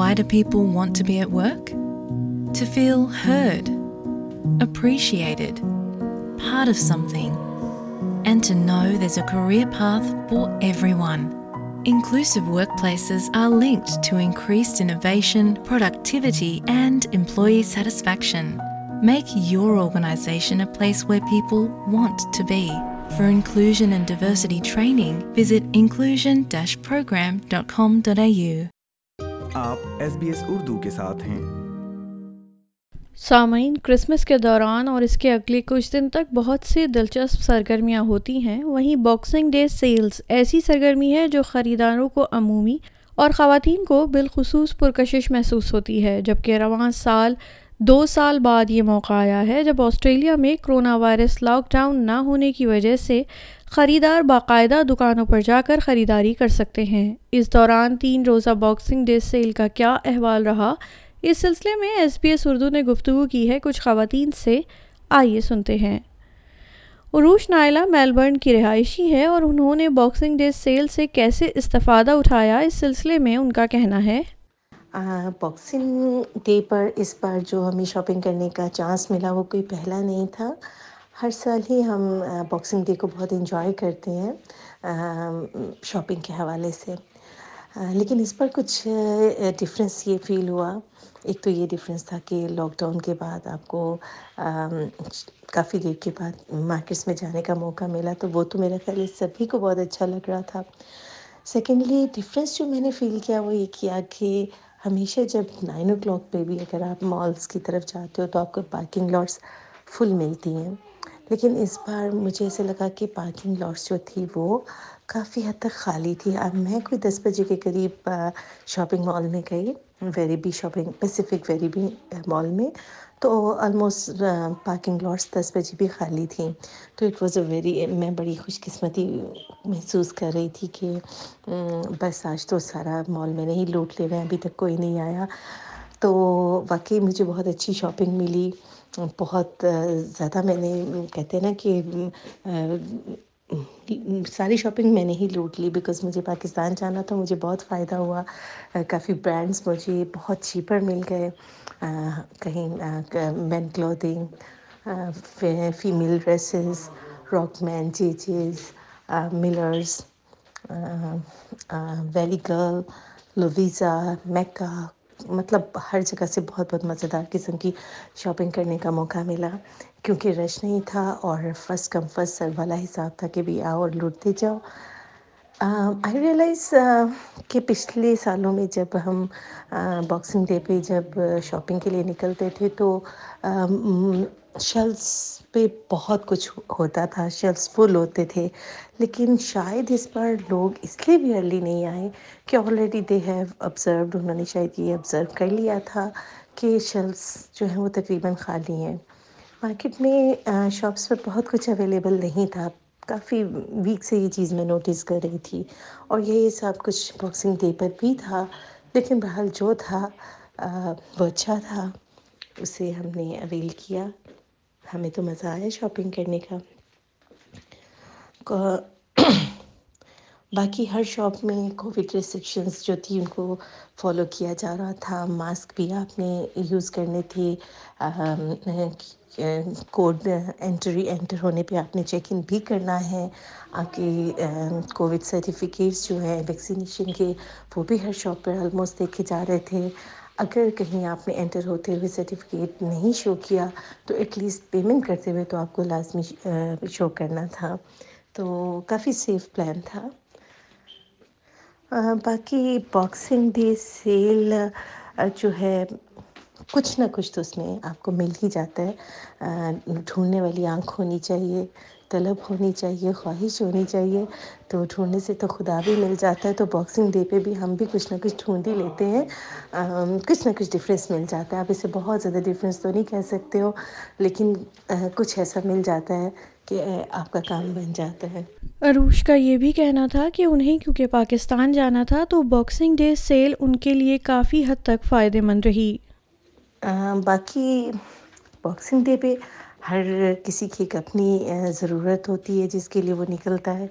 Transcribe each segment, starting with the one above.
why do people want to be at work? To feel heard, appreciated, part of something, and to know there's a career path for everyone. Inclusive workplaces are linked to increased innovation, productivity, and employee satisfaction. Make your organisation a place where people want to be. For inclusion and diversity training, visit inclusion-program.com.au. آپ S B S Urdu کے ساتھ ہیں۔ سامعین، Christmas کے دوران اور اس کے اگلے کچھ دن تک بہت سی دلچسپ سرگرمیاں ہوتی ہیں۔ وہیں باکسنگ ڈے سیلز ایسی سرگرمی ہے جو خریداروں کو عمومی اور خواتین کو بالخصوص پرکشش محسوس ہوتی ہے، جبکہ رواں سال دو سال بعد یہ موقع آیا ہے جب آسٹریلیا میں کرونا وائرس لاک ڈاؤن نہ ہونے کی وجہ سے خریدار باقاعدہ دکانوں پر جا کر خریداری کر سکتے ہیں۔ اس دوران تین روزہ باکسنگ ڈے سیل کا کیا احوال رہا؟ اس سلسلے میں ایس بی ایس اردو نے گفتگو کی ہے، کچھ خواتین سے آئیے سنتے ہیں۔ عروش نائلہ میلبرن کی رہائشی ہے اور انہوں نے باکسنگ ڈے سیل سے کیسے استفادہ اٹھایا؟ اس سلسلے میں ان کا کہنا ہے۔ باکسنگ ڈے پر اس بار جو ہمیں شاپنگ کرنے کا چانس ملا وہ کوئی پہلا نہیں تھا۔ ہر سال ہی ہم باکسنگ ڈے کو بہت انجوائے کرتے ہیں شاپنگ کے حوالے سے۔ لیکن اس پر کچھ ڈفرینس یہ فیل ہوا۔ ایک تو یہ ڈفرینس تھا کہ لاک ڈاؤن کے بعد آپ کو کافی دیر کے بعد مارکیٹس میں جانے کا موقع ملا، تو وہ تو میرا خیال ہے سبھی کو بہت اچھا لگ رہا تھا۔ سیکنڈلی ڈفرینس جو میں نے فیل کیا وہ یہ کیا کہ ہمیشہ جب نائن او کلاک پہ بھی اگر آپ مالس کی طرف جاتے ہو تو آپ کو پارکنگ لاٹس فل ملتی ہیں۔ لیکن اس بار مجھے ایسے لگا کہ پارکنگ لاٹس جو تھی وہ کافی حد تک خالی تھی۔ اب میں کوئی دس بجے کے قریب شاپنگ مال میں گئی۔ Very be shopping Pacific very be mall میں. تو آلموسٹ پارکنگ لاٹس دس بجے بھی خالی تھیں. تو اٹ واز اے ویری میں بڑی خوش قسمتی محسوس کر رہی تھی کہ بس آج تو سارا مال میں نہیں لوٹ لے رہے ہیں ابھی تک کوئی نہیں آیا. تو واقعی مجھے بہت اچھی شاپنگ ملی. بہت eh، زیادہ میں نے، کہتے ہیں نا کہ ساری شاپنگ میں نے ہی لوٹ لی بیکاز مجھے پاکستان جانا تھا، مجھے بہت فائدہ ہوا۔ کافی برانڈس مجھے بہت چیپر مل گئے۔ کہیں men clothing female dresses rock مین جیجز ملرس ویلی گرل لویزا میکا مطلب ہر جگہ سے بہت بہت مزیدار قسم کی شاپنگ کرنے کا موقع ملا۔ کیونکہ رش نہیں تھا اور فسٹ کم فسٹ سرو والا حساب تھا کہ بھی آؤ اور لوٹتے جاؤ۔ آئی ریئلائز کہ پچھلے سالوں میں جب ہم باکسنگ ڈے پہ جب شاپنگ کے لیے نکلتے تھے تو شیلفس پہ بہت کچھ ہوتا تھا شیلفس فل ہوتے تھے، لیکن شاید اس بار لوگ اس لیے بھی ارلی نہیں آئے کہ آلریڈی دے ہیو آبزروڈ انہوں نے شاید یہ آبزرو کر لیا تھا کہ شیلفس جو ہیں وہ تقریباً خالی ہیں۔ مارکیٹ میں شاپس پر بہت کچھ اویلیبل نہیں تھا۔ کافی ویک سے یہ چیز میں نوٹس کر رہی تھی۔ اور یہی سب کچھ باکسنگ ڈے پر بھی تھا، لیکن بہرحال جو تھا وہ اچھا تھا۔ اسے ہم نے اویل کیا۔ ہمیں تو مزہ آیا شاپنگ کرنے کا۔ باقی ہر شاپ میں کووڈ ریسٹرکشنس جو تھی ان کو فالو کیا جا رہا تھا۔ ماسک بھی آپ نے یوز کرنے تھے۔ کوڈ انٹری انٹر ہونے پہ آپ نے چیک ان بھی کرنا ہے۔ آپ کی کووڈ سرٹیفکیٹس جو ہیں ویکسینیشن کے، وہ بھی ہر شاپ پر آلموسٹ دیکھے جا رہے تھے۔ اگر کہیں آپ نے انٹر ہوتے ہوئے سرٹیفکیٹ نہیں شو کیا، تو ایٹ لیسٹ پیمنٹ کرتے ہوئے تو آپ کو لازمی شو کرنا تھا۔ تو کافی سیف پلان تھا۔ باقی باکسنگ ڈے سیل جو ہے کچھ نہ کچھ تو اس میں آپ کو مل ہی جاتا ہے۔ ڈھونڈنے والی آنکھ ہونی چاہیے، طلب ہونی چاہیے، خواہش ہونی چاہیے۔ تو ڈھونڈنے سے تو خدا بھی مل جاتا ہے۔ تو باکسنگ ڈے پہ بھی ہم بھی کچھ نہ کچھ ڈھونڈ ہی لیتے ہیں۔ کچھ نہ کچھ ڈفرینس مل جاتا ہے۔ آپ اسے بہت زیادہ ڈفرینس تو نہیں کہہ سکتے ہو، لیکن کچھ ایسا مل جاتا ہے کہ آپ کا کام بن جاتا ہے۔ عروش کا یہ بھی کہنا تھا کہ انہیں کیونکہ پاکستان جانا تھا، تو باکسنگ ڈے سیل ان کے لیے کافی حد تک فائدہ مند رہی۔ باقی باکسنگ ڈے پہ ہر کسی کی ایک اپنی ضرورت ہوتی ہے جس کے لیے وہ نکلتا ہے۔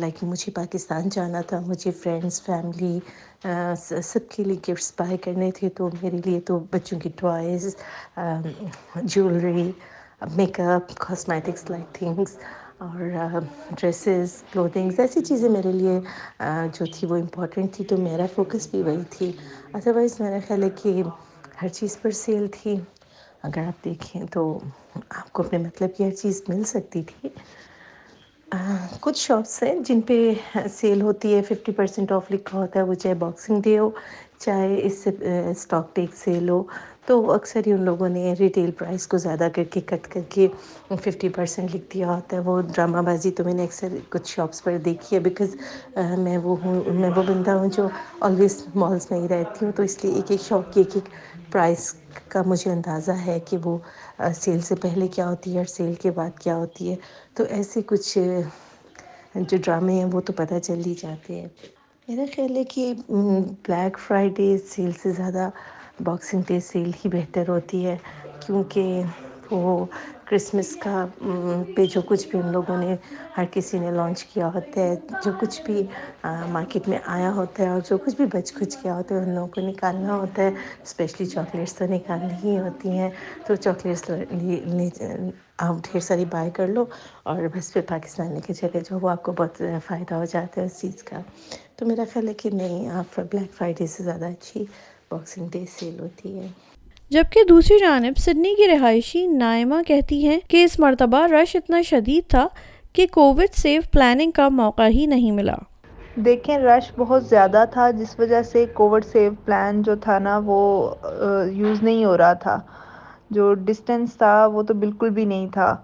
لائک مجھے پاکستان جانا تھا، مجھے فرینڈس فیملی سب کے لیے گفٹس بائی کرنے تھے۔ تو میرے لیے تو بچوں کی toys jewellery make up cosmetics like things اور ڈریسز کلوتھنگس ایسی چیزیں میرے لیے جو تھی وہ امپورٹنٹ تھی۔ تو میرا فوکس بھی وہی تھی۔ ادروائز میرا خیال ہے کہ ہر چیز پر سیل تھی۔ اگر آپ دیکھیں تو آپ کو اپنے مطلب کی ہر چیز مل سکتی تھی۔ کچھ شاپس ہیں جن پہ سیل ہوتی ہے ففٹی پرسینٹ آف لکھا ہوتا ہے، وہ چاہے باکسنگ ڈے ہو چاہے اس سے اسٹاک ٹیک سیل ہو، تو اکثر ہی ان لوگوں نے ریٹیل پرائز کو زیادہ کر کے کٹ کر کے ففٹی پرسینٹ لکھ دیا ہوتا ہے۔ وہ ڈرامہ بازی تو میں نے اکثر کچھ شاپس پر دیکھی ہے بیکاز میں وہ ہوں، میں وہ بندہ ہوں جو آلویز مالس میں ہی رہتی ہوں، تو اس لیے ایک ایک شاپ کی ایک ایک پرائز کا مجھے اندازہ ہے کہ وہ سیل سے پہلے کیا ہوتی ہے اور سیل کے بعد کیا ہوتی ہے۔ تو ایسے کچھ جو ڈرامے ہیں وہ تو پتہ چل ہی جاتے ہیں۔ میرا خیال ہے کہ بلیک فرائیڈے سیل سے زیادہ باکسنگ ڈے سیل ہی بہتر ہوتی ہے، کیونکہ وہ کرسمس کا پہ جو کچھ بھی ان لوگوں نے ہر کسی نے لانچ کیا ہوتا ہے، جو کچھ بھی مارکیٹ میں آیا ہوتا ہے اور جو کچھ بھی بچ کھچ کیا ہوتا ہے، ان لوگوں کو نکالنا ہوتا ہے۔ اسپیشلی چاکلیٹس تو نکالنی ہی ہوتی ہیں۔ تو چاکلیٹس آپ ڈھیر ساری بائی کر لو اور بس پھر پاکستان لے کے چلے وہ آپ کو بہت فائدہ ہو جاتا ہے اس چیز کا۔ تو میرا خیال ہے کہ نہیں، آپ بلیک فرائیڈے سے زیادہ اچھی باکسنگ ڈے سیل ہوتی ہے۔ جبکہ دوسری جانب سڈنی کی رہائشی نائمہ کہتی ہیں کہ اس مرتبہ رش اتنا شدید تھا کہ کووڈ سیف پلاننگ کا موقع ہی نہیں ملا۔ دیکھیں، رش بہت زیادہ تھا، جس وجہ سے کووڈ سیف پلان جو تھا نا، وہ یوز نہیں ہو رہا تھا۔ جو ڈسٹینس تھا، وہ تو بالکل بھی نہیں تھا۔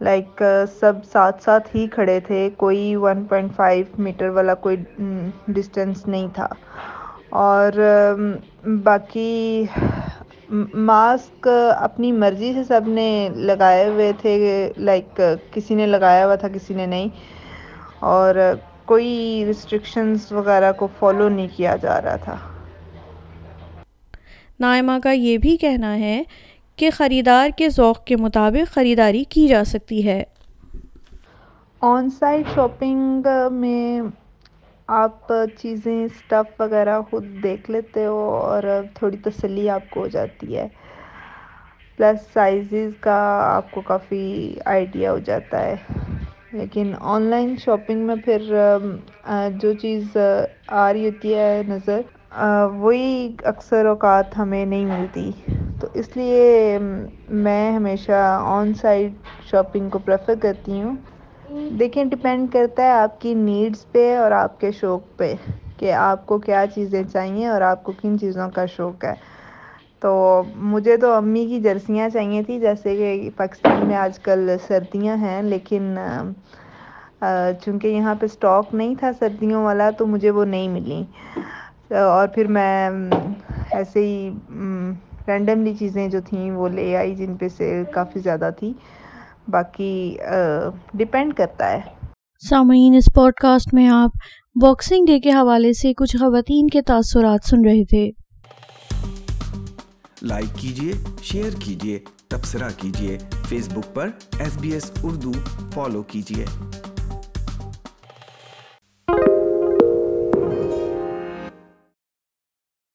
لائک سب ساتھ ساتھ ہی کھڑے تھے، کوئی ون پوائنٹ فائیو میٹر والا کوئی ڈسٹینس نہیں تھا۔ اور باقی ماسک اپنی مرضی سے سب نے لگائے ہوئے تھے لائک کسی نے لگایا ہوا تھا کسی نے نہیں اور کوئی ریسٹرکشنز وغیرہ کو فالو نہیں کیا جا رہا تھا۔ نائمہ کا یہ بھی کہنا ہے کہ خریدار کے ذوق کے مطابق خریداری کی جا سکتی ہے۔ آن سائٹ شاپنگ میں آپ چیزیں اسٹف وغیرہ خود دیکھ لیتے ہو اور تھوڑی تسلی آپ کو ہو جاتی ہے۔ پلس سائزز کا آپ کو کافی آئیڈیا ہو جاتا ہے۔ لیکن آن لائن شاپنگ میں پھر جو چیز، آ رہی ہوتی ہے نظر وہی اکثر اوقات ہمیں نہیں ملتی۔ تو اس لیے میں ہمیشہ آن سائٹ شاپنگ کو پریفر کرتی ہوں۔ دیکھیں ڈپینڈ کرتا ہے آپ کی نیڈس پہ اور آپ کے شوق پہ کہ آپ کو کیا چیزیں چاہیے اور آپ کو کن چیزوں کا شوق ہے۔ تو مجھے تو امی کی جرسیاں چاہیے تھیں، جیسے کہ پاکستان میں آج کل سردیاں ہیں، لیکن چونکہ یہاں پہ اسٹاک نہیں تھا سردیوں والا، تو مجھے وہ نہیں ملی۔ اور پھر میں، ایسے ہی رینڈملی چیزیں جو تھیں وہ لے آئی جن پہ سے کافی زیادہ تھی۔ باقی ڈپینڈ کرتا ہے۔ سامعین اس پوڈ کاسٹ میں آپ باکسنگ ڈے کے حوالے سے کچھ خواتین کے تاثرات سن رہے تھے۔ لائک کیجیے شیئر کیجیے تبصرہ کیجیے فیس بک پر S B S Urdu follow کیجیے